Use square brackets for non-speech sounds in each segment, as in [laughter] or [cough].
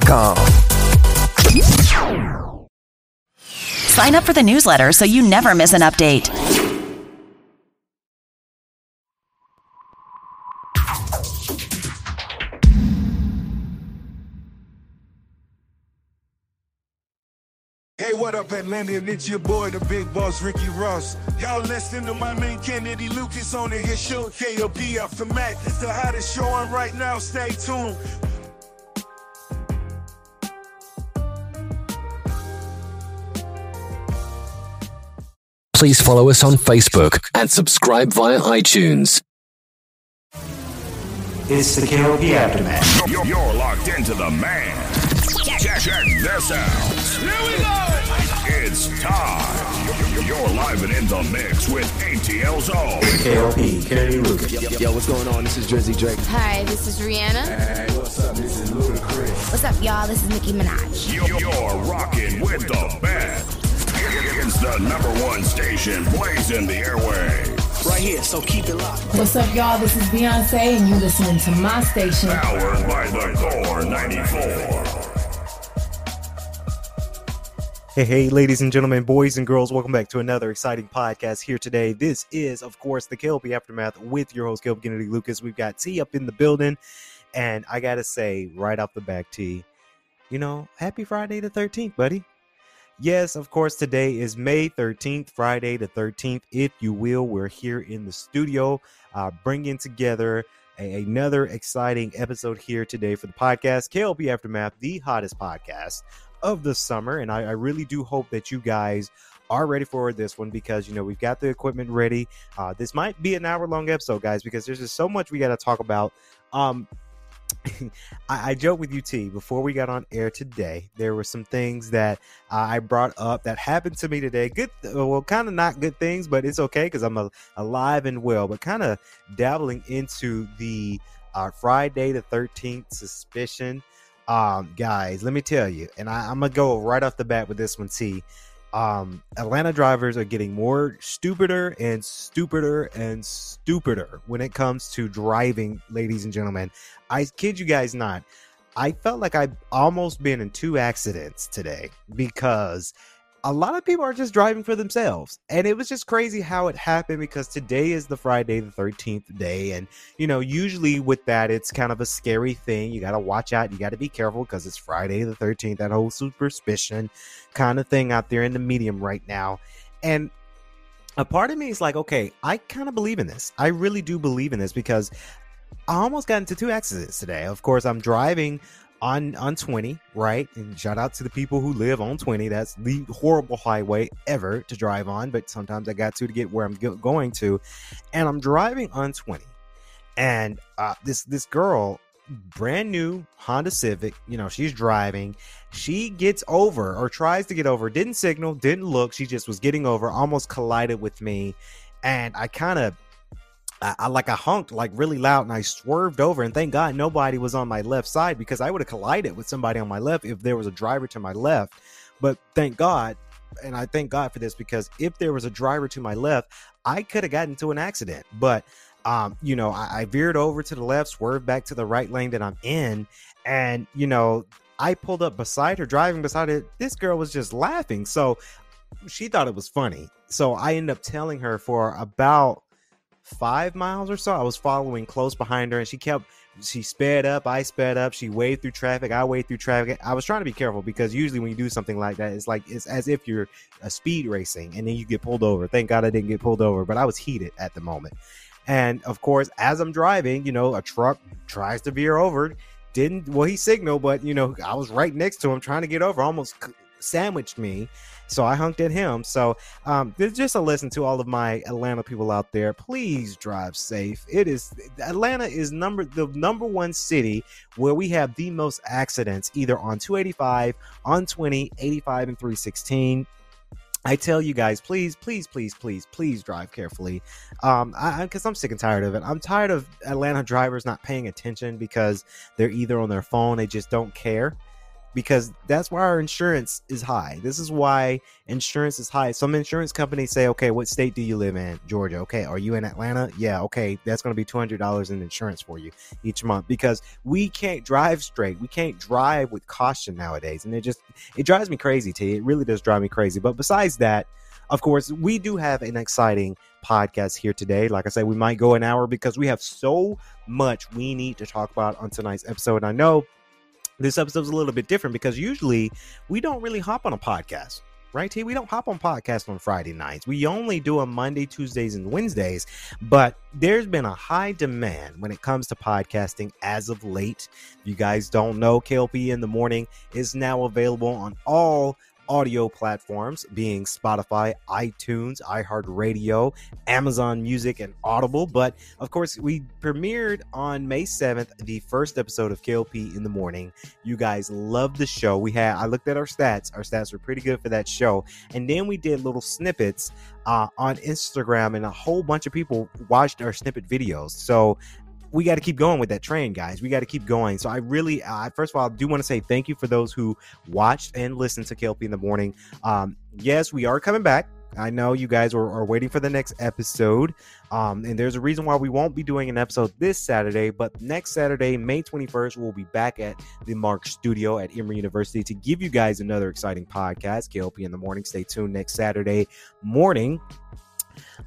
morninginspirationalradioshow.com. Sign up for the newsletter so you never miss an update. Hey, what up, Atlanta? It's your boy, the big boss, Ricky Ross. Y'all listening to my man, Kennedy Lucas, on the hit show, KLP Aftermath. It's the hottest show on right now. Stay tuned. Please follow us on Facebook and subscribe via iTunes. It's the KLP Aftermath. You're, you're locked into the man. Check, check this out. Here we go. It's time. You're, you're live and in the mix with ATL Zone. KLP, Kennedy Lucas. Yo, yo, what's going on? This is Drizzy Drake. Hi, this is Rihanna. Hey, what's up? This is Ludacris. What's up, y'all? This is Nicki Minaj. You're, you're rocking with the best. It's the number one station blazing the airwaves. Right here, so keep it locked. What's up, y'all? This is Beyonce, and you listening to my station. Powered by the Core 94. Hey, hey, ladies and gentlemen, boys and girls, welcome back to another exciting podcast here today. This is, of course, the KLP Aftermath with your host, Kelvin Kennedy Lucas. We've got T up in the building, and I gotta say, right off the back, T, you know, happy Friday the 13th, buddy. Yes, of course, today is May 13th, Friday the 13th, if you will. We're here in the studio, uh, bringing together a- another exciting episode here today for the podcast, KLP Aftermath, the hottest podcast of the summer. And I, I really do hope that you guys are ready for this one because, you know, we've got the equipment ready. Uh, this might be an hour long episode, guys, because there's just so much we got to talk about. Um, [laughs] I, I joked with UT before we got on air today. There were some things that uh, I brought up that happened to me today. Good, well, kind of not good things, but it's okay because I'm a, alive and well. But kind of dabbling into the uh, Friday the 13th suspicion. Um, guys, let me tell you, and I, I'm gonna go right off the bat with this one. See, um, Atlanta drivers are getting more stupider and stupider and stupider when it comes to driving, ladies and gentlemen. I kid you guys not. I felt like I've almost been in two accidents today because a lot of people are just driving for themselves. And it was just crazy how it happened because today is the Friday the 13th day. And, you know, usually with that, it's kind of a scary thing. You got to watch out. You got to be careful because it's Friday the 13th, that whole superstition kind of thing out there in the medium right now. And a part of me is like, okay, I kind of believe in this. I really do believe in this because I almost got into two accidents today. Of course, I'm driving on on 20, right? And shout out to the people who live on 20. That's the horrible highway ever to drive on, but sometimes I got to to get where I'm go- going to. And I'm driving on 20. And uh, this this girl, brand new Honda Civic, you know, she's driving. She gets over or tries to get over, didn't signal, didn't look. She just was getting over, almost collided with me. And I kind of I, I, like I honked like really loud and I swerved over and thank God nobody was on my left side because I would have collided with somebody on my left if there was a driver to my left. But thank God, and I thank God for this because if there was a driver to my left, I could have gotten into an accident. But um, you know, I, I veered over to the left, swerved back to the right lane that I'm in, and you know, I pulled up beside her, driving beside her. This girl was just laughing, so she thought it was funny. So I ended up telling her for about five miles or so. I was following close behind her, and she kept she sped up. I sped up. She waved through traffic. I waved through traffic. I was trying to be careful because usually when you do something like that, it's like it's as if you're a speed racing, and then you get pulled over. Thank God I didn't get pulled over, but I was heated at the moment. And of course, as I'm driving, you know, a truck tries to veer over. Didn't well, he signaled, but you know, I was right next to him trying to get over. Almost sandwiched me. So I hunked at him. So um, just a listen to all of my Atlanta people out there. Please drive safe. It is Atlanta is number the number one city where we have the most accidents, either on 285, on 20, 85, and 316. I tell you guys, please, please, please, please, please drive carefully. Um, I because I'm sick and tired of it. I'm tired of Atlanta drivers not paying attention because they're either on their phone, they just don't care because that's why our insurance is high. This is why insurance is high. Some insurance companies say, okay, what state do you live in? Georgia. Okay. Are you in Atlanta? Yeah. Okay. That's going to be $200 in insurance for you each month because we can't drive straight. We can't drive with caution nowadays. And it just, it drives me crazy, T. It really does drive me crazy. But besides that, of course, we do have an exciting podcast here today. Like I said, we might go an hour because we have so much we need to talk about on tonight's episode. I know this episode's a little bit different because usually we don't really hop on a podcast right T? We don't hop on podcast on Friday nights. We only do them Monday, Tuesdays, and Wednesdays. But there's been a high demand when it comes to podcasting as of late. If you guys don't know, KLP in the morning is now available on all audio platforms being Spotify, iTunes, iHeartRadio, Amazon Music, and Audible. But of course, we premiered on May 7th the first episode of KLP in the morning. You guys loved the show. We had I looked at our stats. Our stats were pretty good for that show. And then we did little snippets uh, on Instagram, and a whole bunch of people watched our snippet videos. So we got to keep going with that train, guys. We got to keep going. So I really, uh, first of all, I do want to say thank you for those who watched and listened to KLP in the morning. Um, yes, we are coming back. I know you guys are, are waiting for the next episode. Um, and there's a reason why we won't be doing an episode this Saturday, but next Saturday, May 21st, we'll be back at the Mark Studio at Emory University to give you guys another exciting podcast, KLP in the morning. Stay tuned next Saturday morning.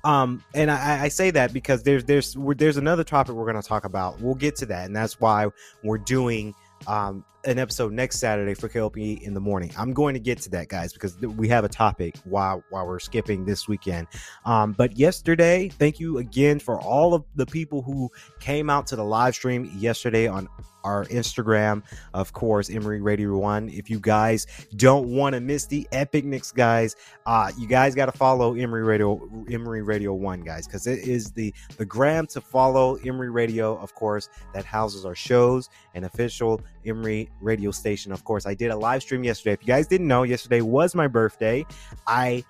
Um, and I, I say that because there's there's there's another topic we're going to talk about. We'll get to that, and that's why we're doing um, an episode next Saturday for KLP in the morning. I'm going to get to that, guys, because we have a topic while while we're skipping this weekend. Um, but yesterday, thank you again for all of the people who came out to the live stream yesterday on our Instagram, of course, Emory Radio One. If you guys don't want to miss the epicness, guys, uh, you guys got to follow Emory Radio, Emory Radio One, guys, because it is the the gram to follow Emory Radio, of course, that houses our shows and official Emory radio station. Of course, I did a live stream yesterday. If you guys didn't know, yesterday was my birthday. I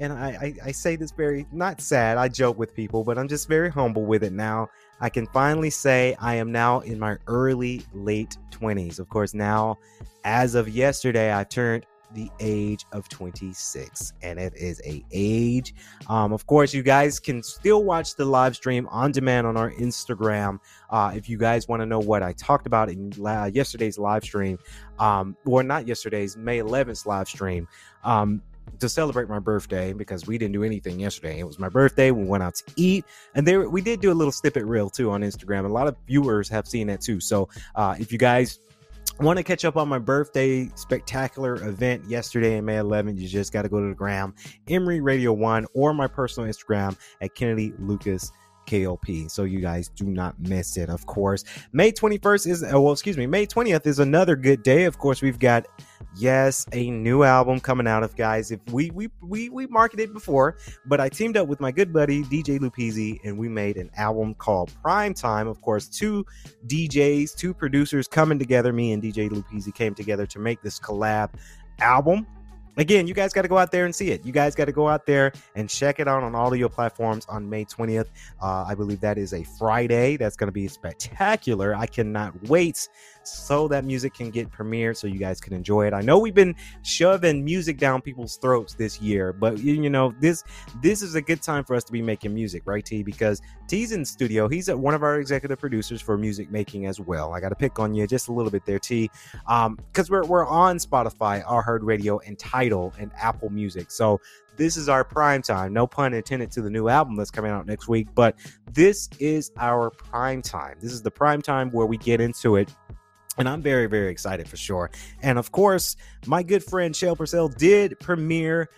and I, I, I say this very not sad. I joke with people, but I'm just very humble with it now. I can finally say I am now in my early late 20s. Of course, now as of yesterday, I turned the age of 26 and it is a age um, of course you guys can still watch the live stream on demand on our instagram uh, if you guys want to know what i talked about in uh, yesterday's live stream um, or not yesterday's may 11th live stream um, to celebrate my birthday because we didn't do anything yesterday. It was my birthday. We went out to eat, and there we did do a little snippet reel too on Instagram. A lot of viewers have seen that too. So uh, if you guys want to catch up on my birthday spectacular event yesterday in May 11th, you just got to go to the gram, Emory Radio One, or my personal Instagram at Kennedy Lucas. KLP. So you guys do not miss it. Of course, May 21st is, uh, well, excuse me, May 20th is another good day. Of course, we've got yes, a new album coming out of guys. If we we we we marketed before, but I teamed up with my good buddy DJ Lupizzi and we made an album called Prime Time. Of course, two DJs, two producers coming together. Me and DJ Lupizzi came together to make this collab album again, you guys got to go out there and see it. You guys got to go out there and check it out on all of your platforms on May 20th. Uh, I believe that is a Friday. That's going to be spectacular. I cannot wait so that music can get premiered so you guys can enjoy it. I know we've been shoving music down people's throats this year, but you know, this this is a good time for us to be making music, right, T? Because T's in studio. He's one of our executive producers for music making as well. I got to pick on you just a little bit there, T. Um, because we're we're on Spotify, iHeartRadio, and Tidal and Apple Music. So this is our prime time. No pun intended to the new album that's coming out next week, but this is our prime time. This is the prime time where we get into it and I'm very, very excited for sure. And of course, my good friend Shale Purcell did premiere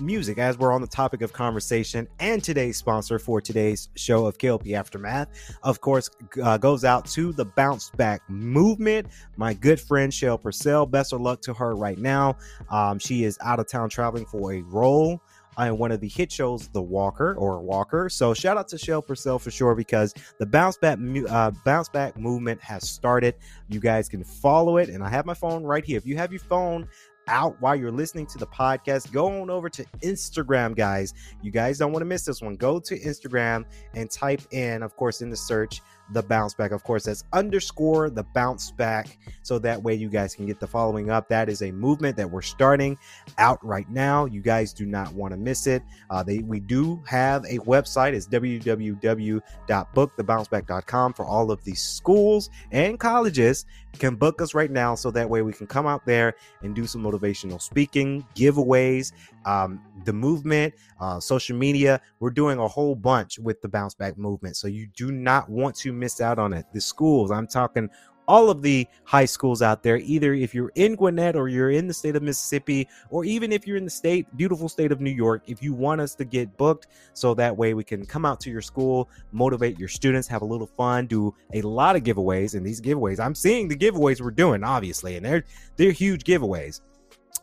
music as we're on the topic of conversation and today's sponsor for today's show of KLP Aftermath, of course, uh, goes out to the Bounce Back Movement. My good friend Shell Purcell. Best of luck to her right now. Um, she is out of town traveling for a role on one of the hit shows, The Walker or Walker. So shout out to Shell Purcell for sure because the bounce back uh, bounce back movement has started. You guys can follow it, and I have my phone right here. If you have your phone out while you're listening to the podcast, go on over to Instagram, guys. You guys don't want to miss this one. Go to Instagram and type in, of course, in the search the bounce back. Of course, that's underscore the bounce back. So that way you guys can get the following up. That is a movement that we're starting out right now. You guys do not want to miss it. Uh, they we do have a website. It's www.bookthebounceback.com for all of these schools and colleges can book us right now so that way we can come out there and do some motivational speaking giveaways um, the movement uh, social media we're doing a whole bunch with the bounce back movement so you do not want to miss out on it the schools i'm talking all of the high schools out there, either if you're in Gwinnett or you're in the state of Mississippi, or even if you're in the state, beautiful state of New York, if you want us to get booked, so that way we can come out to your school, motivate your students, have a little fun, do a lot of giveaways. And these giveaways, I'm seeing the giveaways we're doing, obviously, and they're they're huge giveaways.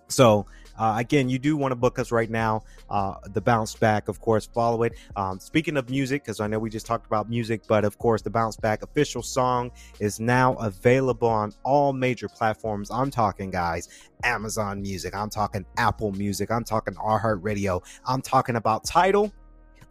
So uh, again, you do want to book us right now. Uh, the bounce back, of course, follow it. Um, speaking of music, because I know we just talked about music, but of course, the bounce back official song is now available on all major platforms. I'm talking, guys, Amazon Music. I'm talking Apple Music. I'm talking iHeartRadio. I'm talking about Tidal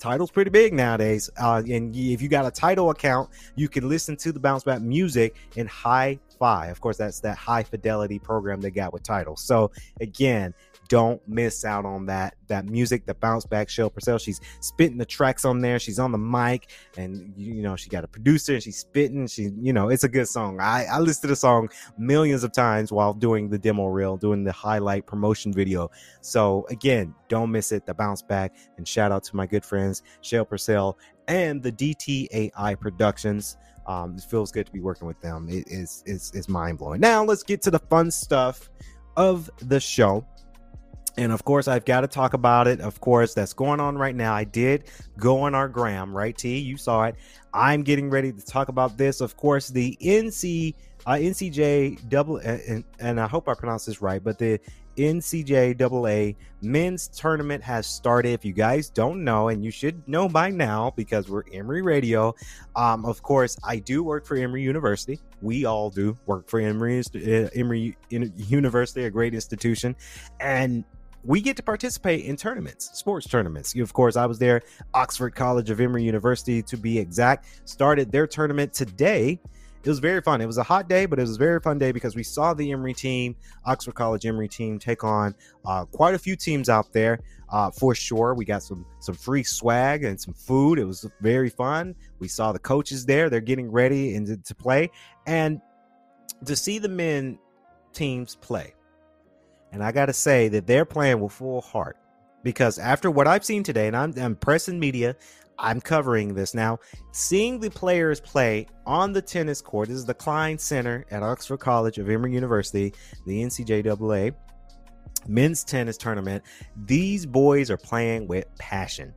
Tidal's pretty big nowadays. Uh, and if you got a Tidal account, you can listen to the bounce back music in high fi. Of course, that's that high fidelity program they got with Tidal. So again, don't miss out on that that music, the bounce back show. Purcell, she's spitting the tracks on there. She's on the mic, and you know she got a producer, and she's spitting. She, you know, it's a good song. I I listened to the song millions of times while doing the demo reel, doing the highlight promotion video. So again, don't miss it. The bounce back, and shout out to my good friends Shell Purcell and the DTAI Productions. Um, it feels good to be working with them. It is it's, it's mind blowing. Now let's get to the fun stuff of the show. And of course, I've got to talk about it. Of course, that's going on right now. I did go on our gram, right? T, you saw it. I'm getting ready to talk about this. Of course, the NC uh, NCJ double, and, and I hope I pronounced this right, but the NCJAA men's tournament has started. If you guys don't know, and you should know by now because we're Emory Radio. Um, of course, I do work for Emory University. We all do work for Emory, uh, Emory University, a great institution, and we get to participate in tournaments, sports tournaments. Of course, I was there. Oxford College of Emory University, to be exact, started their tournament today. It was very fun. It was a hot day, but it was a very fun day because we saw the Emory team, Oxford College Emory team, take on uh, quite a few teams out there. Uh, for sure, we got some some free swag and some food. It was very fun. We saw the coaches there; they're getting ready and to, to play, and to see the men teams play and I got to say that they're playing with full heart because after what I've seen today, and I'm, I'm pressing media, I'm covering this now. Seeing the players play on the tennis court, this is the Klein Center at Oxford College of Emory University, the NCJAA men's tennis tournament. These boys are playing with passion.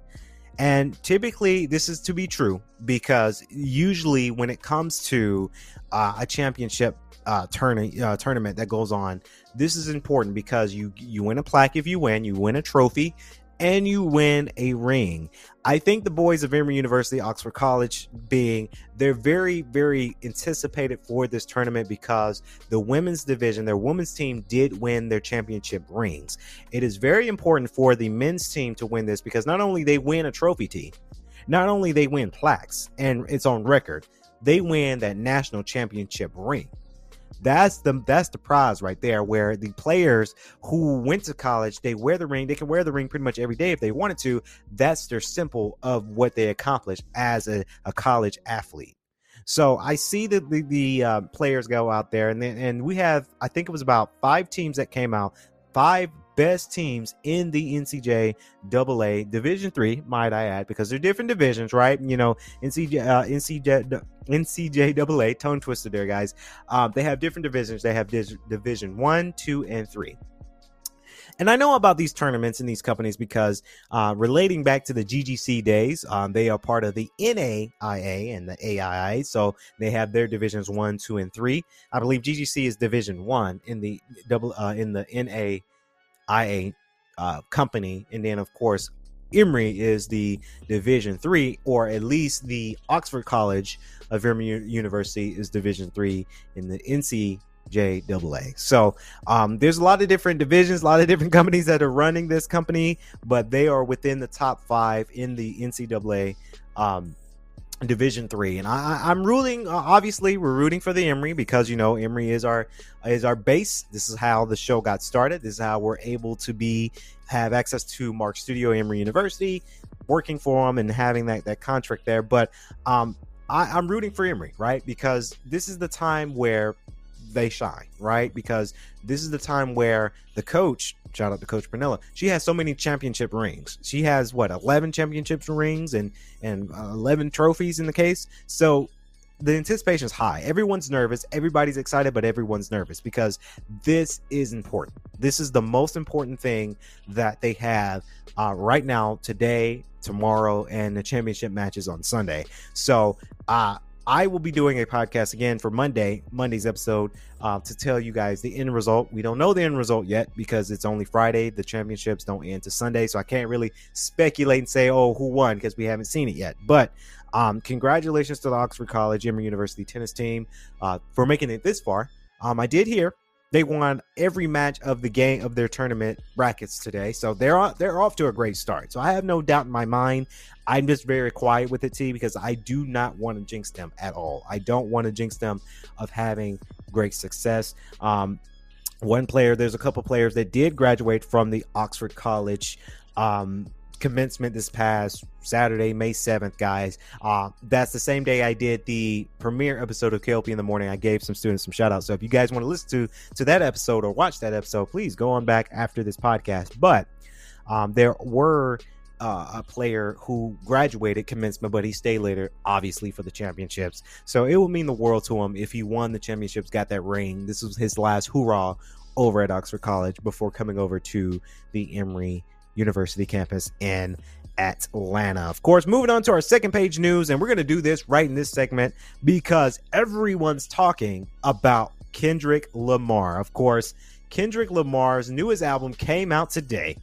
And typically, this is to be true because usually, when it comes to uh, a championship uh, uh, tournament that goes on. This is important because you you win a plaque if you win, you win a trophy, and you win a ring. I think the boys of Emory University, Oxford College, being they're very very anticipated for this tournament because the women's division, their women's team, did win their championship rings. It is very important for the men's team to win this because not only they win a trophy team, not only they win plaques and it's on record, they win that national championship ring. That's the that's the prize right there. Where the players who went to college, they wear the ring. They can wear the ring pretty much every day if they wanted to. That's their symbol of what they accomplished as a, a college athlete. So I see that the, the uh, players go out there, and and we have I think it was about five teams that came out, five best teams in the NCJ AA Division Three, might I add, because they're different divisions, right? You know, NCJ uh, NCJ NCJAA, tongue twister there, guys. Um, they have different divisions. They have dis- Division One, Two, and Three. And I know about these tournaments and these companies because uh, relating back to the GGC days, um, they are part of the NAIA and the AIA. So they have their divisions one, two, and three. I believe GGC is division one in the double uh, in the NAIA uh, company, and then of course Emory is the Division Three, or at least the Oxford College of Emory University is Division Three in the NCJAA. So um, there's a lot of different divisions, a lot of different [laughs] companies that are running this company, but they are within the top five in the NCAA. Um, Division three, and I, am rooting. Uh, obviously, we're rooting for the Emory because you know Emory is our is our base. This is how the show got started. This is how we're able to be have access to Mark Studio Emory University, working for them and having that that contract there. But um, I, I'm rooting for Emory, right? Because this is the time where they shine, right? Because this is the time where the coach, shout out to Coach Pernilla, she has so many championship rings. She has what, 11 championships rings and and uh, 11 trophies in the case. So the anticipation is high. Everyone's nervous. Everybody's excited, but everyone's nervous because this is important. This is the most important thing that they have uh, right now, today, tomorrow, and the championship matches on Sunday. So, uh, I will be doing a podcast again for Monday, Monday's episode, uh, to tell you guys the end result. We don't know the end result yet because it's only Friday. The championships don't end to Sunday, so I can't really speculate and say, oh, who won because we haven't seen it yet. But um, congratulations to the Oxford College Emory University tennis team uh, for making it this far. Um, I did hear they won every match of the game of their tournament brackets today, so they're on, they're off to a great start. So I have no doubt in my mind. I'm just very quiet with it, T, because I do not want to jinx them at all. I don't want to jinx them of having great success. Um, one player, there's a couple players that did graduate from the Oxford College um, commencement this past Saturday, May 7th, guys. Uh, that's the same day I did the premiere episode of KLP in the morning. I gave some students some shout outs. So if you guys want to listen to to that episode or watch that episode, please go on back after this podcast. But um, there were uh, a player who graduated commencement, but he stayed later, obviously, for the championships. So it would mean the world to him if he won the championships, got that ring. This was his last hoorah over at Oxford College before coming over to the Emory University campus in Atlanta. Of course, moving on to our second page news, and we're going to do this right in this segment because everyone's talking about Kendrick Lamar. Of course, Kendrick Lamar's newest album came out today.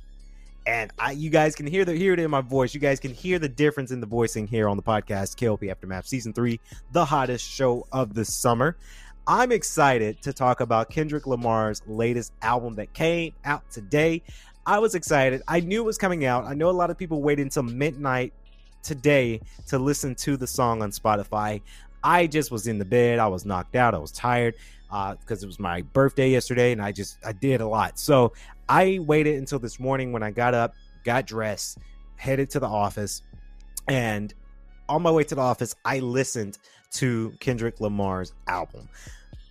And I, you guys can hear the hear it in my voice. You guys can hear the difference in the voicing here on the podcast, KLP Aftermath Season 3, the hottest show of the summer. I'm excited to talk about Kendrick Lamar's latest album that came out today. I was excited. I knew it was coming out. I know a lot of people waited until midnight today to listen to the song on Spotify. I just was in the bed. I was knocked out. I was tired because uh, it was my birthday yesterday, and I just I did a lot. So I waited until this morning when I got up, got dressed, headed to the office, and on my way to the office, I listened to Kendrick Lamar's album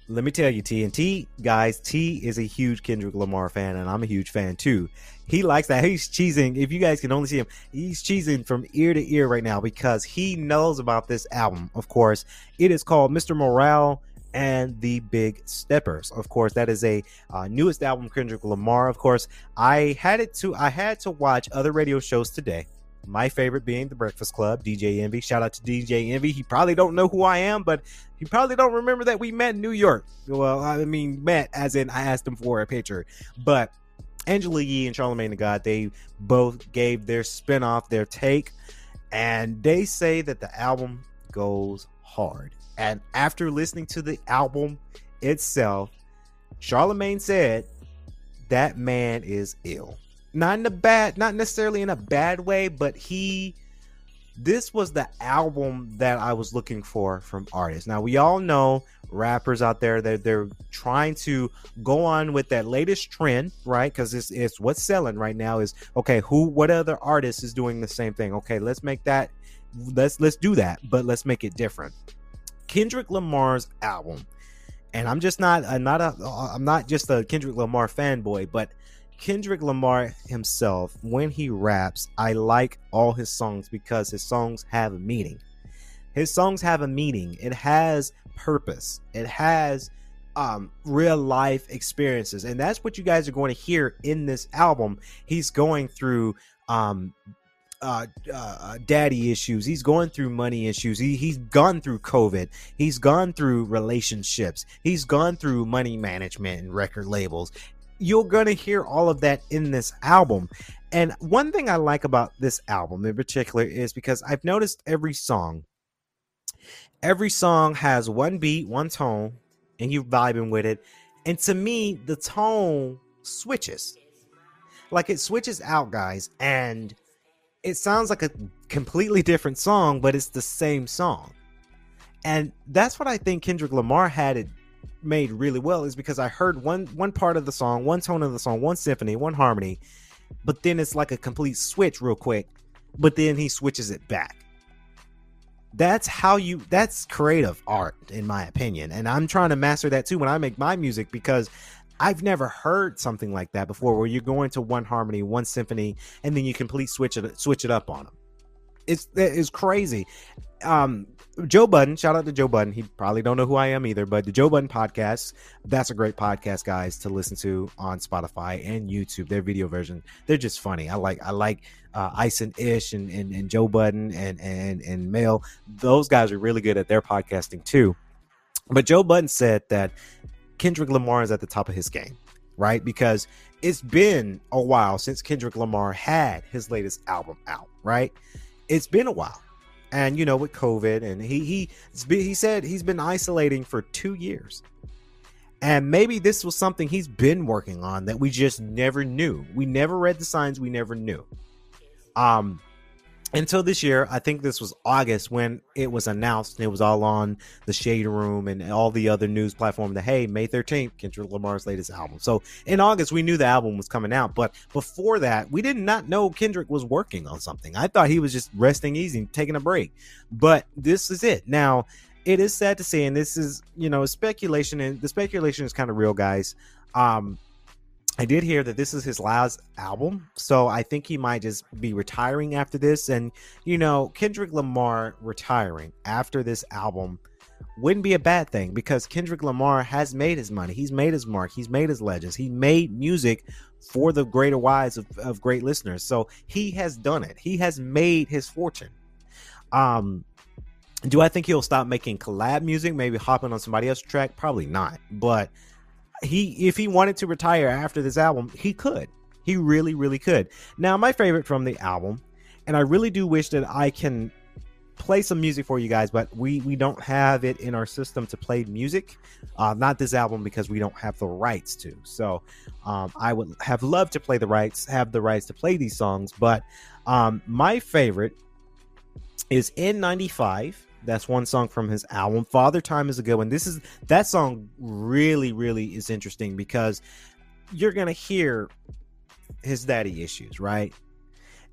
let me tell you, TNT guys, T is a huge Kendrick Lamar fan, and I'm a huge fan too. He likes that. He's cheesing. If you guys can only see him, he's cheesing from ear to ear right now because he knows about this album. Of course, it is called Mr. Morale and the Big Steppers. Of course, that is a uh, newest album, Kendrick Lamar. Of course, I had it to. I had to watch other radio shows today my favorite being the Breakfast Club, DJ Envy. Shout out to DJ Envy. He probably don't know who I am, but he probably don't remember that we met in New York. Well, I mean, met as in I asked him for a picture. But Angela Yee and Charlemagne the God, they both gave their spin-off their take, and they say that the album goes hard. And after listening to the album itself, Charlemagne said that man is ill not in a bad not necessarily in a bad way but he this was the album that I was looking for from artists. Now we all know rappers out there that they're, they're trying to go on with that latest trend, right? Because it's it's what's selling right now is okay. Who what other artist is doing the same thing? Okay, let's make that. Let's let's do that, but let's make it different. Kendrick Lamar's album, and I'm just not I'm not a I'm not just a Kendrick Lamar fanboy, but Kendrick Lamar himself, when he raps, I like all his songs because his songs have a meaning. His songs have a meaning. It has purpose. It has um, real life experiences, and that's what you guys are going to hear in this album. He's going through um, uh, uh, daddy issues. He's going through money issues. He he's gone through COVID. He's gone through relationships. He's gone through money management and record labels. You're gonna hear all of that in this album. And one thing I like about this album in particular is because I've noticed every song, every song has one beat, one tone, and you're vibing with it. And to me, the tone switches. Like it switches out, guys, and it sounds like a completely different song, but it's the same song. And that's what I think Kendrick Lamar had it made really well is because I heard one one part of the song, one tone of the song, one symphony, one harmony, but then it's like a complete switch real quick, but then he switches it back. That's how you that's creative art in my opinion. And I'm trying to master that too when I make my music because I've never heard something like that before, where you're going to one harmony, one symphony, and then you complete switch it switch it up on them. It's it's crazy. Um, Joe Budden, shout out to Joe Budden. He probably don't know who I am either, but the Joe Budden podcast, that's a great podcast, guys, to listen to on Spotify and YouTube. Their video version, they're just funny. I like I like uh, Ice and Ish and, and, and Joe Budden and and and Mel. Those guys are really good at their podcasting too. But Joe Budden said that Kendrick Lamar is at the top of his game, right? Because it's been a while since Kendrick Lamar had his latest album out, right? It's been a while. And you know, with COVID and he he he said he's been isolating for 2 years. And maybe this was something he's been working on that we just never knew. We never read the signs, we never knew. Um until this year, I think this was August when it was announced and it was all on the Shade Room and all the other news platform that hey, May 13th, Kendrick Lamar's latest album. So in August, we knew the album was coming out, but before that, we did not know Kendrick was working on something. I thought he was just resting easy, taking a break. But this is it. Now, it is sad to say, and this is, you know, speculation, and the speculation is kind of real, guys. Um, I did hear that this is his last album, so I think he might just be retiring after this. And you know, Kendrick Lamar retiring after this album wouldn't be a bad thing because Kendrick Lamar has made his money, he's made his mark, he's made his legends, he made music for the greater wise of, of great listeners. So he has done it. He has made his fortune. Um, do I think he'll stop making collab music? Maybe hopping on somebody else's track? Probably not. But he if he wanted to retire after this album, he could. He really, really could. Now, my favorite from the album, and I really do wish that I can play some music for you guys, but we we don't have it in our system to play music. Uh, not this album because we don't have the rights to. So um, I would have loved to play the rights, have the rights to play these songs, but um, my favorite is N95 that's one song from his album. Father Time is a good one. This is that song really, really is interesting because you're gonna hear his daddy issues, right?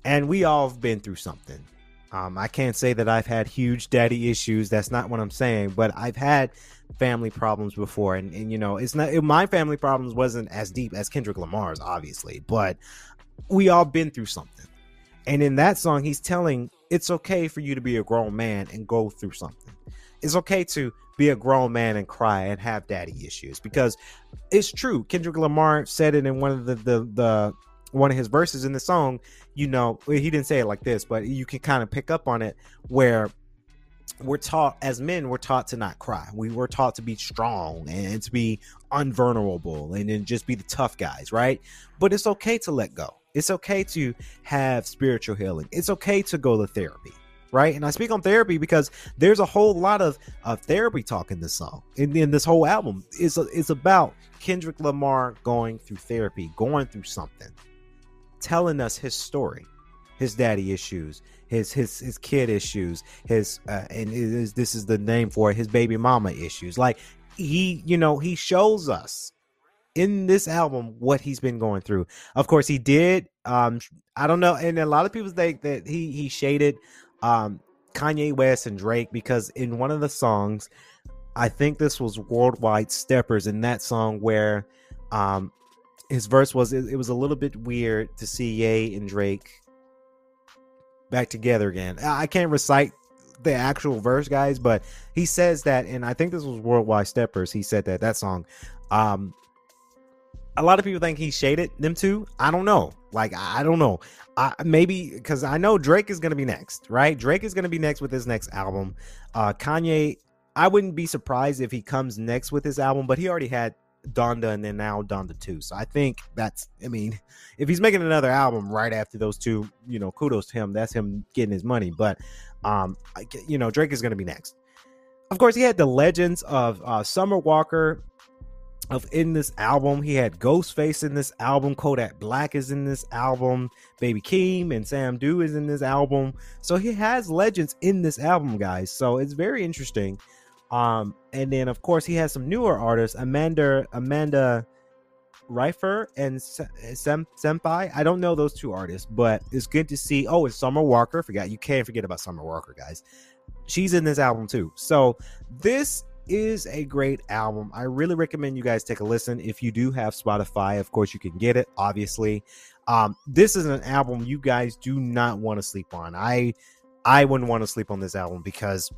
And we all have been through something. Um, I can't say that I've had huge daddy issues. That's not what I'm saying, but I've had family problems before, and, and you know, it's not it, my family problems wasn't as deep as Kendrick Lamar's, obviously, but we all been through something. And in that song, he's telling it's okay for you to be a grown man and go through something. It's okay to be a grown man and cry and have daddy issues because it's true. Kendrick Lamar said it in one of the the, the one of his verses in the song. You know, he didn't say it like this, but you can kind of pick up on it where we're taught as men we're taught to not cry we were taught to be strong and to be unvulnerable and then just be the tough guys right but it's okay to let go it's okay to have spiritual healing. It's okay to go to therapy, right? And I speak on therapy because there's a whole lot of, of therapy talk in this song. In, in this whole album is it's about Kendrick Lamar going through therapy, going through something, telling us his story, his daddy issues, his his his kid issues, his uh, and is, this is the name for it, his baby mama issues. Like he, you know, he shows us in this album what he's been going through. Of course, he did. Um, I don't know, and a lot of people think that he he shaded um Kanye West and Drake because in one of the songs, I think this was Worldwide Steppers in that song where um his verse was it, it was a little bit weird to see Ye and Drake back together again. I can't recite the actual verse, guys, but he says that, and I think this was Worldwide Steppers. He said that that song. Um, a lot of people think he shaded them two. I don't know. Like I don't know. I, maybe because I know Drake is gonna be next, right? Drake is gonna be next with his next album. Uh, Kanye, I wouldn't be surprised if he comes next with his album, but he already had Donda and then now Donda 2. So I think that's, I mean, [laughs] if he's making another album right after those two, you know, kudos to him. That's him getting his money. But, um, I, you know, Drake is to be next. Of course, he had the legends of uh, Summer Walker of in this album. He had Ghostface in this album. Kodak Black is in this album. Baby Keem and Sam Dew is in this album. So he has legends in this album, guys. So it's very interesting. Um, and then of course he has some newer artists, Amanda Amanda Reifer and Sem, Senpai. I don't know those two artists, but it's good to see. Oh, it's Summer Walker. Forgot you can't forget about Summer Walker, guys. She's in this album too. So this is a great album. I really recommend you guys take a listen. If you do have Spotify, of course you can get it. Obviously, um, this is an album you guys do not want to sleep on. I I wouldn't want to sleep on this album because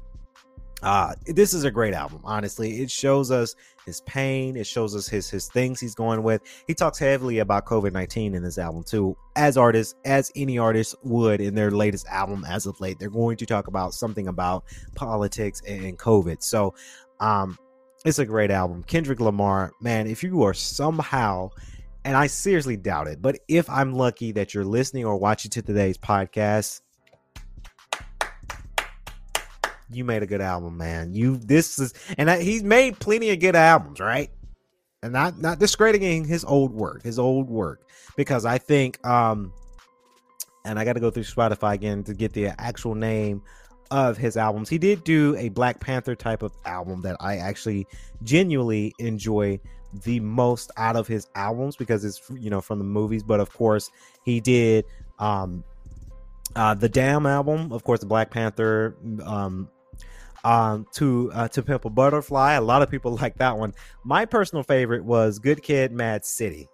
uh this is a great album honestly it shows us his pain it shows us his his things he's going with he talks heavily about covid-19 in this album too as artists as any artist would in their latest album as of late they're going to talk about something about politics and covid so um it's a great album kendrick lamar man if you are somehow and i seriously doubt it but if i'm lucky that you're listening or watching to today's podcast you made a good album, man. You this is and I, he's made plenty of good albums, right? And not not discrediting his old work, his old work, because I think um, and I got to go through Spotify again to get the actual name of his albums. He did do a Black Panther type of album that I actually genuinely enjoy the most out of his albums because it's you know from the movies, but of course he did um uh the Damn album, of course the Black Panther um um, to uh, to Pimp a Butterfly. A lot of people [laughs] like that one. My personal favorite was Good Kid, Mad City.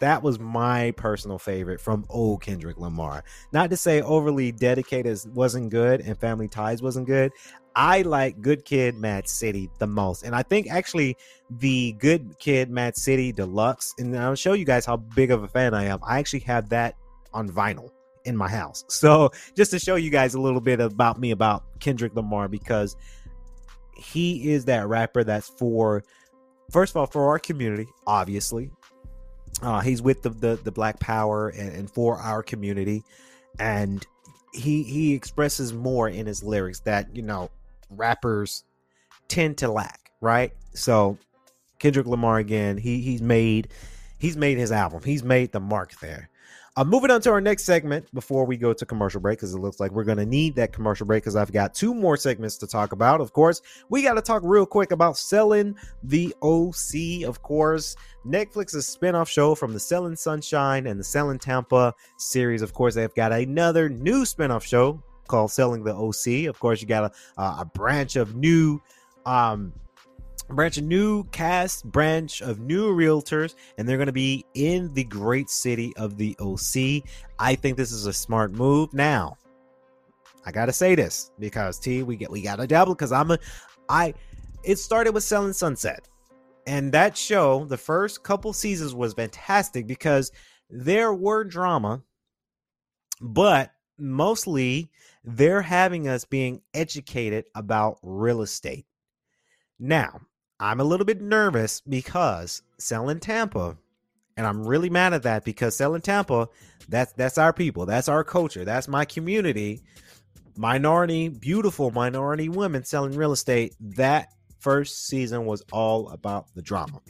That was my personal favorite from old Kendrick Lamar. Not to say overly dedicated wasn't good and Family Ties wasn't good. I like Good Kid, Mad City the most, and I think actually the Good Kid, Mad City Deluxe. And I'll show you guys how big of a fan I am. I actually have that on vinyl in my house. [laughs] So just to show you guys a little bit about me about Kendrick Lamar because he is that rapper that's for first of all for our community, obviously. Uh, he's with the, the, the Black Power and, and for our community, and he he expresses more in his lyrics that you know rappers tend to lack, right? So Kendrick Lamar again, he he's made he's made his album, he's made the mark there. Uh, moving on to our next segment before we go to commercial break, because it looks like we're going to need that commercial break because I've got two more segments to talk about. Of course, we got to talk real quick about Selling the OC. Of course, Netflix's spinoff show from the Selling Sunshine and the Selling Tampa series. Of course, they've got another new spinoff show called Selling the OC. Of course, you got a, a branch of new um branch of new cast branch of new realtors and they're going to be in the great city of the oc i think this is a smart move. Now i gotta say this because t we get we gotta double because i'm a i it started with selling sunset and that show the first couple seasons was fantastic because there were drama but mostly they're having us being educated about real estate. Now I'm a little bit nervous because selling Tampa, and I'm really mad at that because selling Tampa, that's that's our people, that's our culture, that's my community. Minority, beautiful minority women selling real estate. That first season was all about the drama.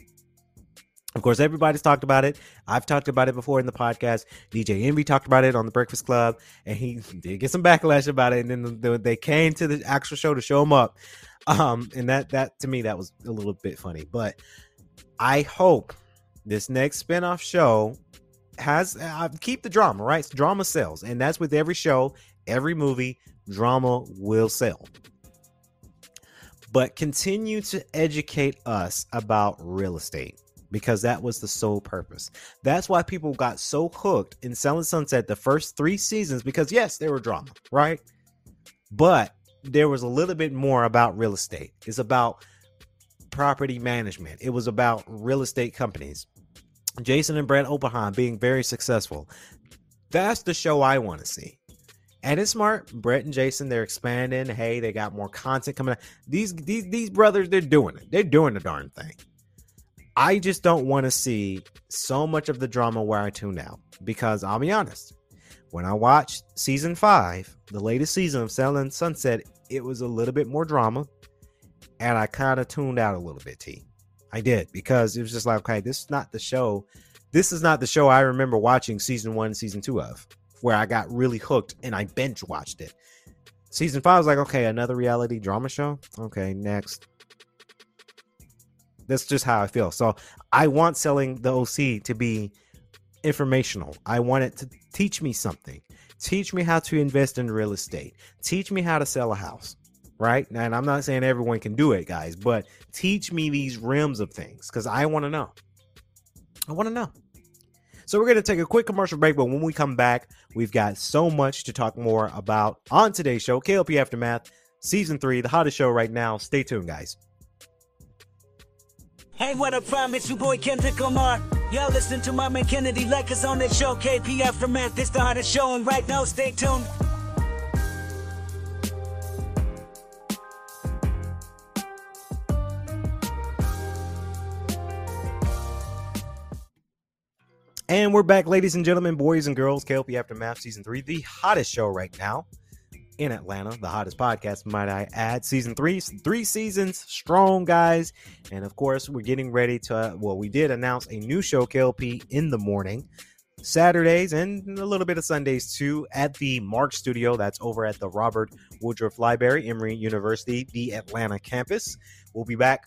Of course, everybody's talked about it. I've talked about it before in the podcast. DJ Envy talked about it on the Breakfast Club, and he [laughs] did get some backlash about it. And then they came to the actual show to show him up. Um, and that that to me that was a little bit funny. But I hope this next spinoff show has uh, keep the drama, right? Drama sells, and that's with every show, every movie. Drama will sell, but continue to educate us about real estate because that was the sole purpose. That's why people got so hooked in Selling Sunset the first three seasons because yes, there were drama, right? But there was a little bit more about real estate. It's about property management. It was about real estate companies. Jason and Brett Oppenheim being very successful. That's the show I want to see. And it's smart. Brett and Jason, they're expanding. Hey, they got more content coming out. These these these brothers, they're doing it. They're doing the darn thing. I just don't want to see so much of the drama where I tune out. Because I'll be honest, when I watched season five, the latest season of Selling Sunset, it was a little bit more drama. And I kind of tuned out a little bit, T. I did because it was just like, okay, this is not the show. This is not the show I remember watching season one, season two of, where I got really hooked and I binge watched it. Season five was like, okay, another reality drama show. Okay, next. That's just how I feel. So I want selling the OC to be informational. I want it to teach me something. Teach me how to invest in real estate. Teach me how to sell a house right? And I'm not saying everyone can do it, guys, but teach me these rims of things because I want to know. I want to know. So we're going to take a quick commercial break, but when we come back, we've got so much to talk more about on today's show, KLP Aftermath, Season 3, the hottest show right now. Stay tuned, guys. Hey, what up, fam? It's your boy Kendrick Lamar. Y'all listen to my man Kennedy Lucas on that show, KP Aftermath. It's the hottest show, and right now, stay tuned. And we're back, ladies and gentlemen, boys and girls. KLP Aftermath Season 3, the hottest show right now in Atlanta, the hottest podcast, might I add. Season 3, three seasons, strong, guys. And of course, we're getting ready to, uh, well, we did announce a new show, KLP, in the morning. Saturdays and a little bit of Sundays too at the Mark Studio. That's over at the Robert Woodruff Library, Emory University, the Atlanta campus. We'll be back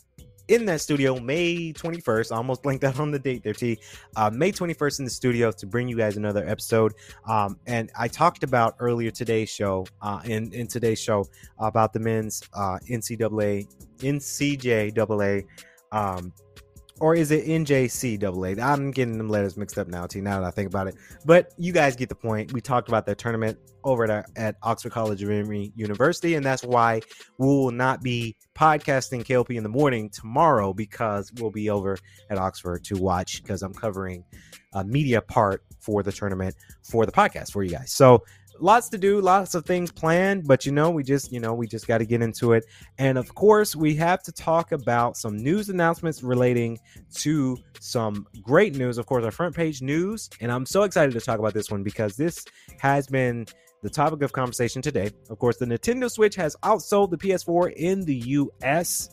in that studio May 21st. I almost blanked out on the date there, T. Uh, May 21st in the studio to bring you guys another episode. Um, and I talked about earlier today's show, uh, in, in today's show, about the men's uh, NCAA, NCJAA um, or is it NJCAA? I'm getting them letters mixed up now, T. Now that I think about it, but you guys get the point. We talked about that tournament over at, at Oxford College of Emory University, and that's why we will not be podcasting KLP in the morning tomorrow because we'll be over at Oxford to watch because I'm covering a media part for the tournament for the podcast for you guys. So lots to do, lots of things planned, but you know, we just, you know, we just got to get into it. And of course, we have to talk about some news announcements relating to some great news. Of course, our front page news. And I'm so excited to talk about this one because this has been the topic of conversation today. Of course, the Nintendo Switch has outsold the PS4 in the US.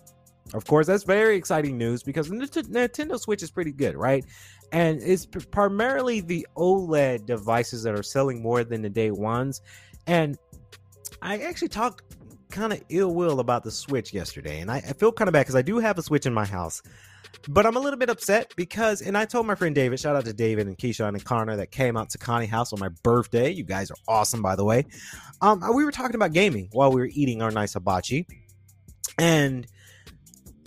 Of course, that's very exciting news because the Nintendo Switch is pretty good, right? and it's primarily the OLED devices that are selling more than the day ones. And I actually talked kind of ill will about the Switch yesterday, and I, I feel kind of bad because I do have a Switch in my house. But I'm a little bit upset because, and I told my friend David, shout out to David and Keyshawn and Connor that came out to Kani House on my birthday. You guys are awesome, by the way. Um, we were talking about gaming while we were eating our nice hibachi, and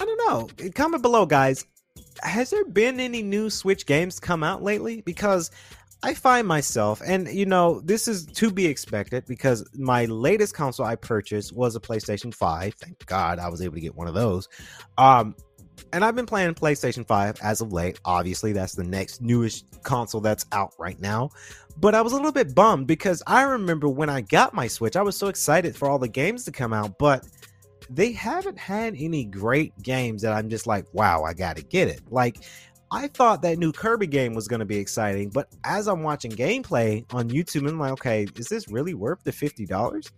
I don't know. Comment below, guys has there been any new Switch games come out lately? Because I find myself, and you know, this is to be expected because my latest console I purchased was a PlayStation 5. Thank God I was able to get one of those. Um, and I've been playing PlayStation 5 as of late. Obviously, that's the next newest console that's out right now. But I was a little bit bummed because I remember when I got my Switch, I was so excited for all the games to come out, but they haven't had any great games that I'm just like, wow, I got to get it. Like, I thought that new Kirby game was going to be exciting, but as I'm watching gameplay on YouTube, I'm like, okay, is this really worth the $50?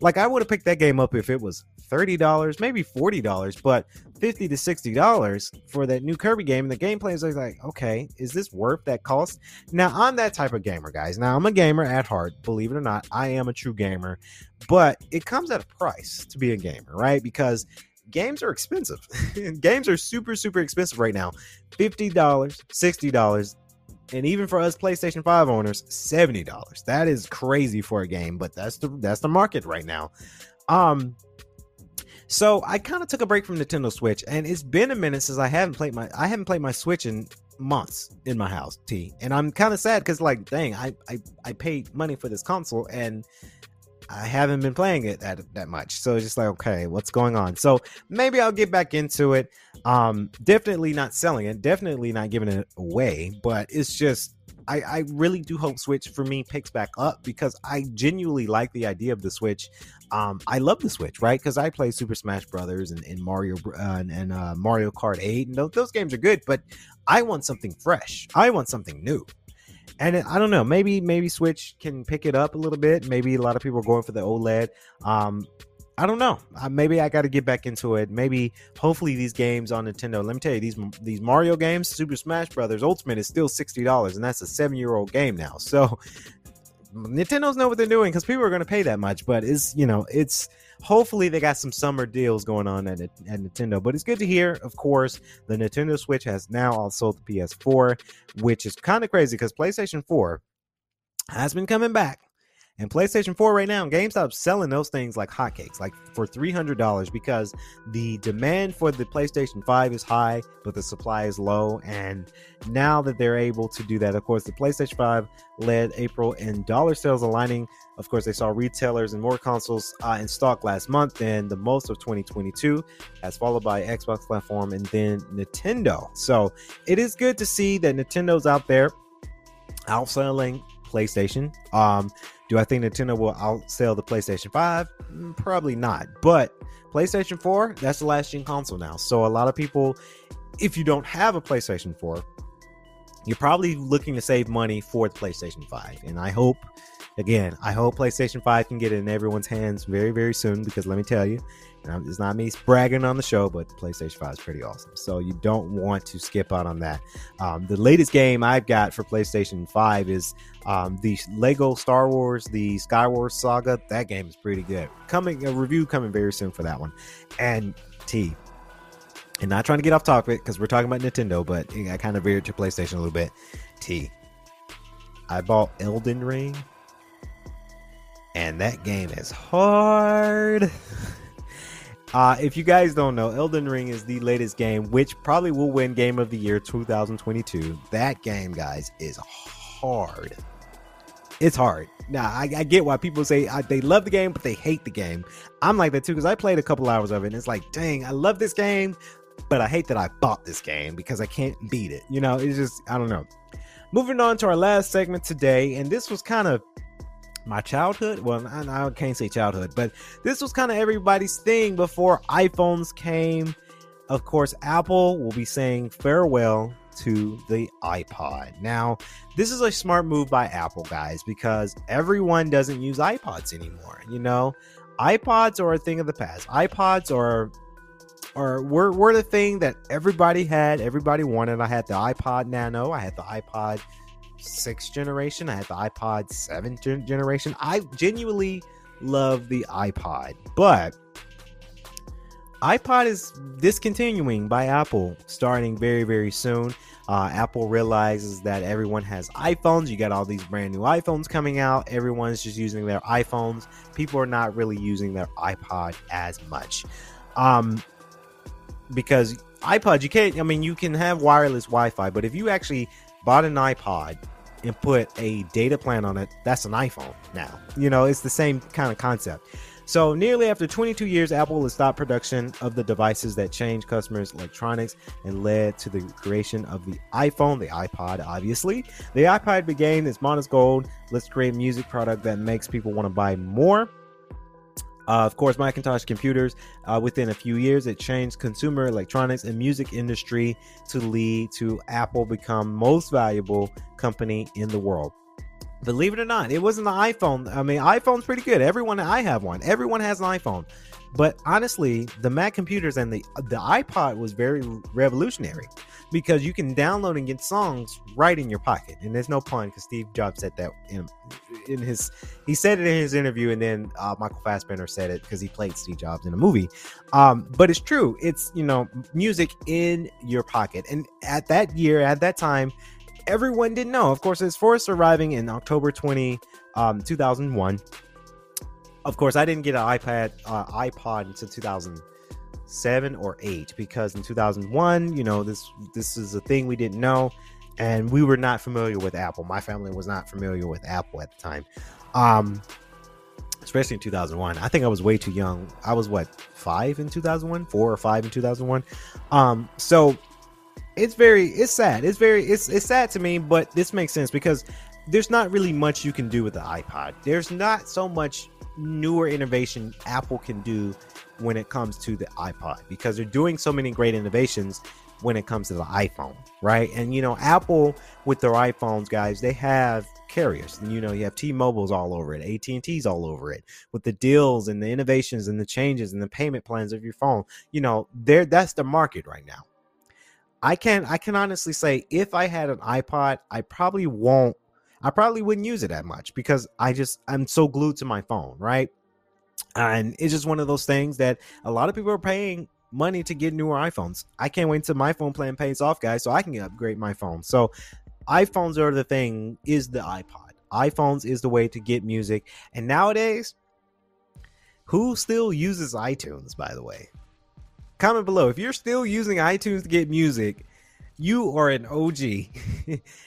Like I would have picked that game up if it was thirty dollars, maybe forty dollars, but fifty to sixty dollars for that new Kirby game. And the gameplay is like, okay, is this worth that cost? Now I'm that type of gamer, guys. Now I'm a gamer at heart, believe it or not. I am a true gamer, but it comes at a price to be a gamer, right? Because games are expensive. [laughs] games are super, super expensive right now. $50, $60 and even for us PlayStation 5 owners, $70. That is crazy for a game, but that's the that's the market right now. Um so I kind of took a break from Nintendo Switch and it's been a minute since I haven't played my I haven't played my Switch in months in my house, T. And I'm kind of sad cuz like dang, I, I I paid money for this console and I haven't been playing it that that much. So it's just like, okay, what's going on? So maybe I'll get back into it. Um, definitely not selling it, definitely not giving it away, but it's just I, I really do hope Switch for me picks back up because I genuinely like the idea of the Switch. Um, I love the Switch, right? Because I play Super Smash Brothers and, and Mario uh, and, and uh, Mario Kart 8, and those, those games are good, but I want something fresh. I want something new and I don't know, maybe maybe Switch can pick it up a little bit. Maybe a lot of people are going for the OLED. Um, I don't know. Uh, maybe I got to get back into it. Maybe, hopefully, these games on Nintendo. Let me tell you, these these Mario games, Super Smash Brothers Ultimate is still sixty dollars, and that's a seven year old game now. So Nintendo's know what they're doing because people are going to pay that much. But it's you know it's hopefully they got some summer deals going on at, at Nintendo. But it's good to hear, of course, the Nintendo Switch has now also the PS4, which is kind of crazy because PlayStation 4 has been coming back and PlayStation 4 right now, GameStop's selling those things like hotcakes, like for $300 because the demand for the PlayStation 5 is high, but the supply is low. And now that they're able to do that, of course, the PlayStation 5 led April in dollar sales aligning. Of course, they saw retailers and more consoles uh, in stock last month than the most of 2022, as followed by Xbox platform and then Nintendo. So it is good to see that Nintendo's out there outselling PlayStation. Um, do I think Nintendo will outsell the PlayStation 5? Mm, probably not. But PlayStation 4, that's the last gen console now. So a lot of people, if you don't have a PlayStation 4, you're probably looking to save money for the PlayStation 5. And I hope again, I hope PlayStation 5 can get in everyone's hands very, very soon because let me tell you, it's not me bragging on the show, but the PlayStation 5 is pretty awesome. So you don't want to skip out on that. Um, the latest game I've got for PlayStation 5 is um, the Lego Star Wars, the Skywalker Saga. That game is pretty good. Coming a review coming very soon for that one. And T, and not trying to get off topic because we're talking about Nintendo, but I kind of veered to PlayStation a little bit. T, I bought Elden Ring and that game is hard. [laughs] Uh, if you guys don't know, Elden Ring is the latest game, which probably will win Game of the Year 2022. That game, guys, is hard. It's hard. Now, I, I get why people say I, they love the game, but they hate the game. I'm like that too, because I played a couple hours of it, and it's like, dang, I love this game, but I hate that I bought this game because I can't beat it. You know, it's just, I don't know. Moving on to our last segment today, and this was kind of my childhood. Well, I, I can't say childhood, but this was kind of everybody's thing before iPhones came. Of course, Apple will be saying farewell to the iPod. Now, this is a smart move by Apple, guys, because everyone doesn't use iPods anymore. You know, iPods are a thing of the past. iPods are are were, were the thing that everybody had, everybody wanted. I had the iPod Nano, I had the iPod sixth generation. I had the iPod seventh generation. I genuinely love the iPod, but iPod is discontinuing by Apple starting very, very soon. Uh, Apple realizes that everyone has iPhones. You got all these brand new iPhones coming out. Everyone's just using their iPhones. People are not really using their iPod as much. Um, because iPod, you can't, I mean, you can have wireless Wi Fi, but if you actually bought an iPod and put a data plan on it, that's an iPhone now. You know, it's the same kind of concept. So, nearly after 22 years, Apple has stopped production of the devices that changed customers' electronics and led to the creation of the iPhone, the iPod, obviously. The iPod began its modest goal let's create music product that makes people want to buy more. Uh, of course, Macintosh computers. Uh, within a few years, it changed consumer electronics and music industry to lead to Apple become most valuable company in the world. Believe it or not, it wasn't the iPhone. I mean, iPhone's pretty good. Everyone, I have one. Everyone has an iPhone. But honestly, the Mac computers and the the iPod was very revolutionary because you can download and get songs right in your pocket. And there's no pun because Steve Jobs said that in, in his he said it in his interview, and then uh, Michael Fassbender said it because he played Steve Jobs in a movie. Um, but it's true. It's you know music in your pocket. And at that year, at that time, everyone didn't know. Of course, it's first arriving in October 20, um, 2001 of course, I didn't get an iPad uh, iPod until 2007 or eight because in 2001, you know, this this is a thing we didn't know, and we were not familiar with Apple. My family was not familiar with Apple at the time. Um, especially in 2001. I think I was way too young. I was what five in 2001, four or five in 2001. Um, so it's very it's sad. It's very it's it's sad to me, but this makes sense because there's not really much you can do with the iPod. There's not so much newer innovation Apple can do when it comes to the iPod because they're doing so many great innovations when it comes to the iPhone, right? And you know, Apple with their iPhones, guys, they have carriers. And you know, you have T-Mobile's all over it, AT&T's all over it with the deals and the innovations and the changes and the payment plans of your phone. You know, there that's the market right now. I can I can honestly say if I had an iPod, I probably won't I probably wouldn't use it that much because I just I'm so glued to my phone, right? And it's just one of those things that a lot of people are paying money to get newer iPhones. I can't wait until my phone plan pays off, guys, so I can upgrade my phone. So iPhones are the thing, is the iPod. iPhones is the way to get music. And nowadays, who still uses iTunes, by the way? Comment below. If you're still using iTunes to get music, you are an OG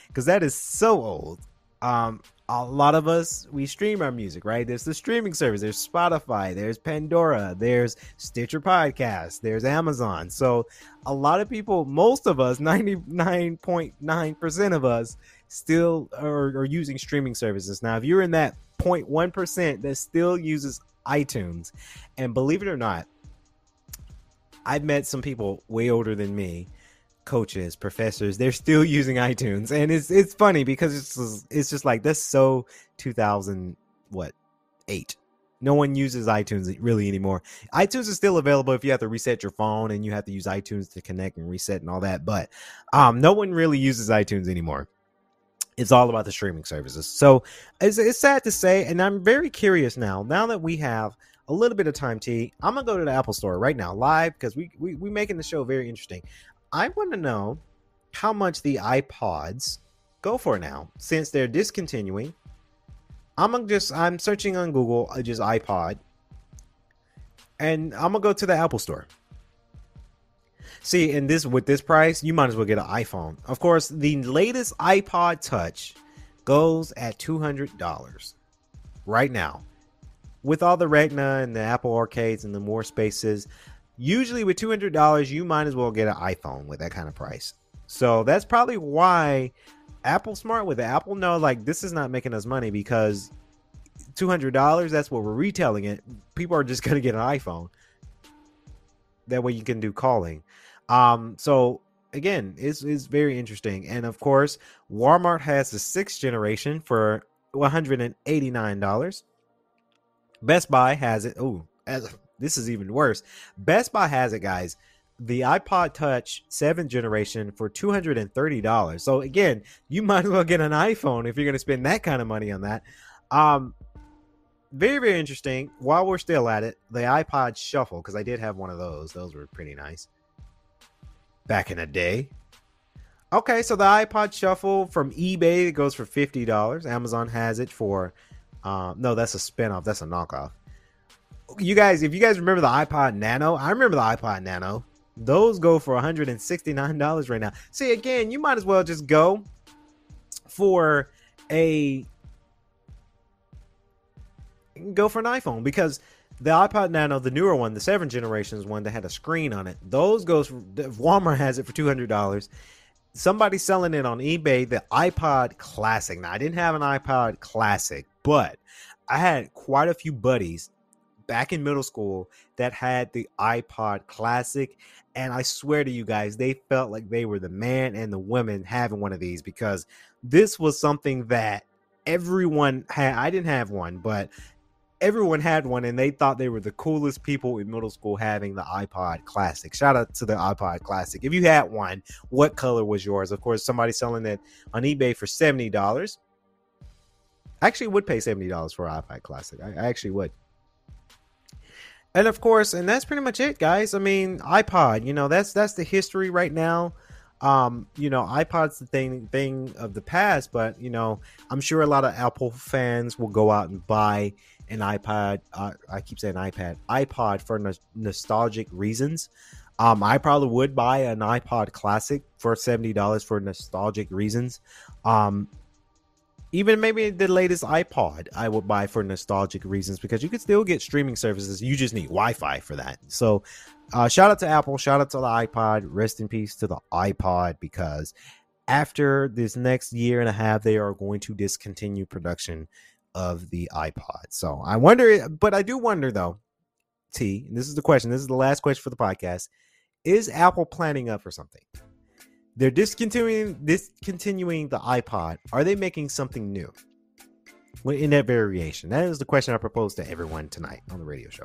because [laughs] that is so old. Um, a lot of us we stream our music, right? There's the streaming service, there's Spotify, there's Pandora, there's Stitcher Podcast, there's Amazon. So a lot of people, most of us, [laughs] 99.9% of us still are, are using streaming services. Now, if you're in that 0.1% that still uses iTunes, and believe it or not, I've met some people way older than me coaches, professors, they're still [laughs] using iTunes, and it's it's funny because it's just, it's just like that's so 2000 what eight. No one uses iTunes really anymore. iTunes is still available if you have to reset your phone and you have to use iTunes to connect and reset and all that, but um, no one really uses iTunes anymore. It's all about the streaming services. So it's, it's sad to say, and I'm very curious now. Now that we have a little bit of time, T, I'm gonna go to the Apple Store right now, live, because we we we making the show very interesting. I want to know how much the iPods go for now since they're discontinuing. I'm just I'm searching on Google uh, just iPod, and I'm gonna go to the Apple Store. See, in this with this price, you might as well get an iPhone. Of course, the latest iPod Touch goes at two hundred dollars right now. With all the Retina and the Apple Arcades and the more spaces, usually with $200 you might as well get an iphone with that kind of price. So that's probably why apple smart with the apple know like this is not making us money because $200 that's what we're retailing it. People are just [laughs] to get an iphone. That way you can do calling um so again it's, it's very interesting and of course walmart has the sixth generation for $189 best buy has it oh this is even worse. Best Buy has it, guys. The iPod Touch 7th generation for $230. So again, you [laughs] might as well get an iPhone if you're going to spend that kind of money on that. Um very very interesting. While we're still at it, the iPod Shuffle because I did have one of those. Those were pretty nice back in the day. Okay, so the iPod Shuffle from eBay it goes for fifty dollars. Amazon has it for, um, no, that's a spinoff. That's a knockoff you guys, if you guys remember the iPod Nano, I remember the iPod Nano. Those go for $169 right now. See, again, you might as well just go for a go for an iPhone because the iPod Nano, the newer one, the seven generations one that had a screen on it, those goes Walmart has it for two hundred dollars. Somebody's selling it on eBay. The iPod Classic. Now I didn't have an iPod Classic, but I had quite a few buddies back in middle school that had the iPod Classic. And I swear to you guys, they felt like they were the man and the woman having one of these because this was something that everyone had. I didn't have one, but everyone had one and they thought they were the coolest people in middle school having the iPod Classic. Shout out to the iPod Classic. If you had one, what color was yours? Of course, somebody selling it on eBay for $70. I actually would pay $70 for an iPod Classic. I, I actually would and of course, and that's pretty much it, guys. I mean, iPod, you know, that's that's the history right now. Um, you know, iPod's the thing thing of the past, but you know, I'm sure a lot of Apple fans will go out and buy an iPod. Uh, I keep saying iPad, iPod for no- nostalgic reasons. Um, I probably would buy an iPod Classic for seventy dollars for nostalgic reasons. Um, even maybe the latest iPod I would buy for nostalgic reasons because you could still get streaming services. You just need Wi-Fi for that. So, uh, shout out to Apple. Shout out to the iPod. Rest in peace to the iPod because after this next year and a half, they are going to discontinue production of the iPod. So I wonder, eh, but I do wonder though, T. this is the question. This is the last question for the podcast. Is Apple planning up for something? They're discontinuing discontinuing the iPod. Are they making something new in that variation? That is the question I propose to everyone tonight on the radio show.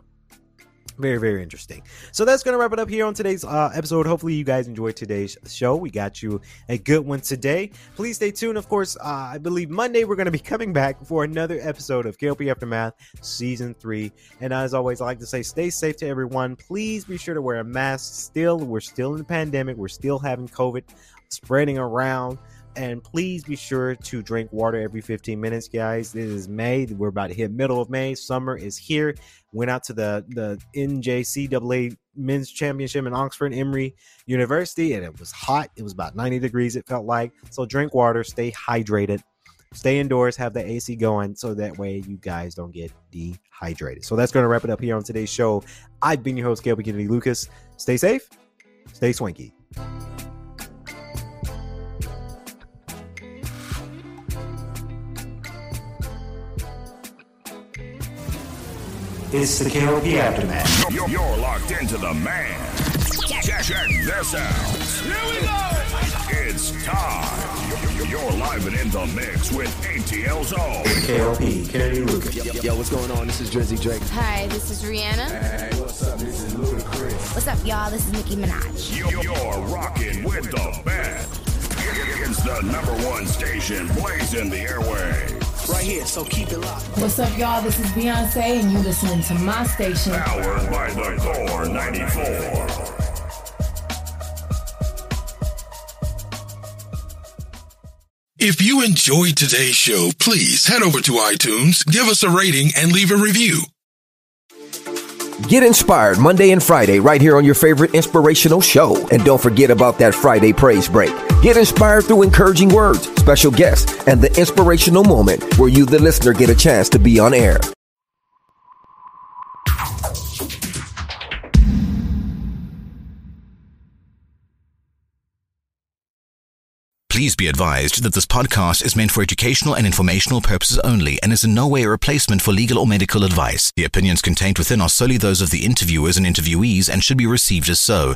Very, very interesting. So that's to wrap it up here on today's uh, episode. Hopefully, you guys enjoyed today's show. We got you a good one today. Please stay tuned. Of course, uh, I believe Monday we're to be [laughs] coming back for another episode of KLP Aftermath Season 3. And as always, I like to say, stay safe to everyone. Please be sure to wear a mask. Still, we're still in the pandemic, we're still having COVID spreading around. And please be sure to drink water every 15 minutes, guys. This is May. We're about to hit middle of May. Summer is here. Went out to the the NJCAA men's championship in Oxford, Emory University, and it was hot. It was about 90 degrees, it felt like. So drink water, stay hydrated, stay indoors, have the AC going, so that way you guys don't get dehydrated. So that's going to wrap it up here on today's show. I've been your host, Gail Kennedy Lucas. Stay safe, stay swanky. It's the KLP Aftermath. You're, you're locked into the man. Check, check this out. Here we go. It's time. You're live and in the mix with ATL Zone. KLP, Kennedy Lucas. Yo, yo, what's going on? This is Drizzy Drake. Hi, this is Rihanna. Hey, what's up? This is Ludacris. What's up, y'all? This is Nicki Minaj. You're, you're rocking with the best. It's the number one station blazing the airway. Right here, so keep it locked. What's up, y'all? This is Beyonce, and you listening to my station. Powered by the Core 94. If you enjoyed today's show, please head over to iTunes, give us a rating, and leave a review. Get inspired Monday and Friday right here on your favorite inspirational show. And don't forget about that Friday praise break. Get inspired through encouraging words, special guests, and the inspirational moment where you, the listener, get a chance to be on air. Please be advised that this podcast is meant for educational and informational purposes only and is in no way a replacement for legal or medical advice. The opinions contained within are solely those of the interviewers and interviewees and should be received as so.